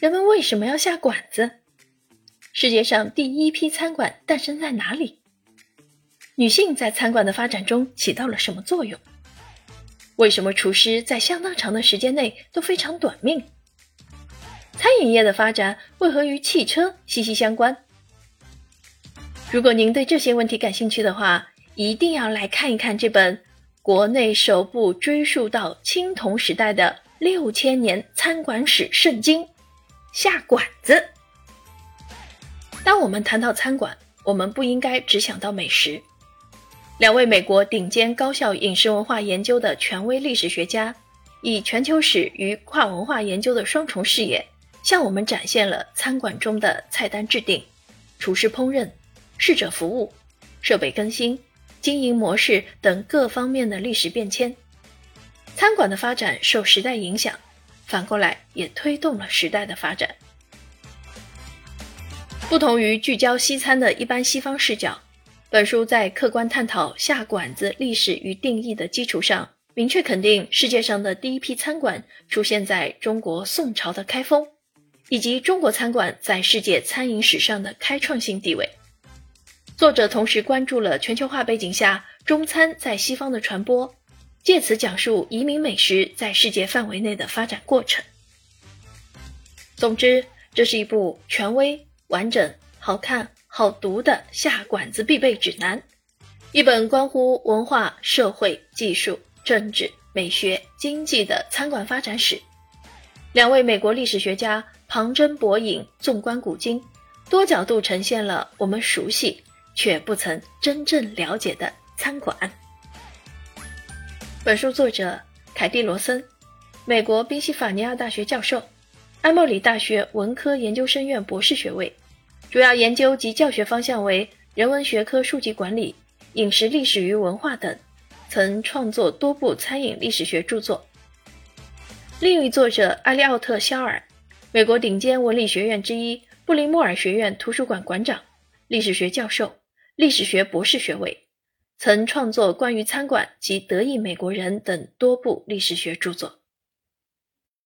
人们为什么要下馆子？世界上第一批餐馆诞生在哪里？女性在餐馆的发展中起到了什么作用？为什么厨师在相当长的时间内都非常短命？餐饮业的发展为何与汽车息息相关？如果您对这些问题感兴趣的话，一定要来看一看这本国内首部追溯到青铜时代的六千年餐馆史圣经《下馆子》。当我们谈到餐馆，我们不应该只想到美食。两位美国顶尖高校饮食文化研究的权威历史学家，以全球史与跨文化研究的双重视野，向我们展现了餐馆中的菜单制定、厨师烹饪、侍者服务、设备更新、经营模式等各方面的历史变迁。餐馆的发展受时代影响，反过来也推动了时代的发展。不同于聚焦西餐的一般西方视角。本书在客观探讨下馆子历史与定义的基础上，明确肯定世界上的第一批餐馆出现在中国宋朝的开封，以及中国餐馆在世界餐饮史上的开创性地位。作者同时关注了全球化背景下中餐在西方的传播，借此讲述移民美食在世界范围内的发展过程。总之，这是一部权威、完整、好看。好读的下馆子必备指南，一本关乎文化、社会、技术、政治、美学、经济的餐馆发展史。两位美国历史学家旁征博引，纵观古今，多角度呈现了我们熟悉却不曾真正了解的餐馆。本书作者凯蒂·罗森，美国宾夕法尼亚大学教授，埃默里大学文科研究生院博士学位。主要研究及教学方向为人文学科、数据管理、饮食历史与文化等，曾创作多部餐饮历史学著作。另一作者阿利奥特·肖尔，美国顶尖文理学院之一布林莫尔学院图书馆馆长、历史学教授、历史学博士学位，曾创作关于餐馆及德裔美国人等多部历史学著作。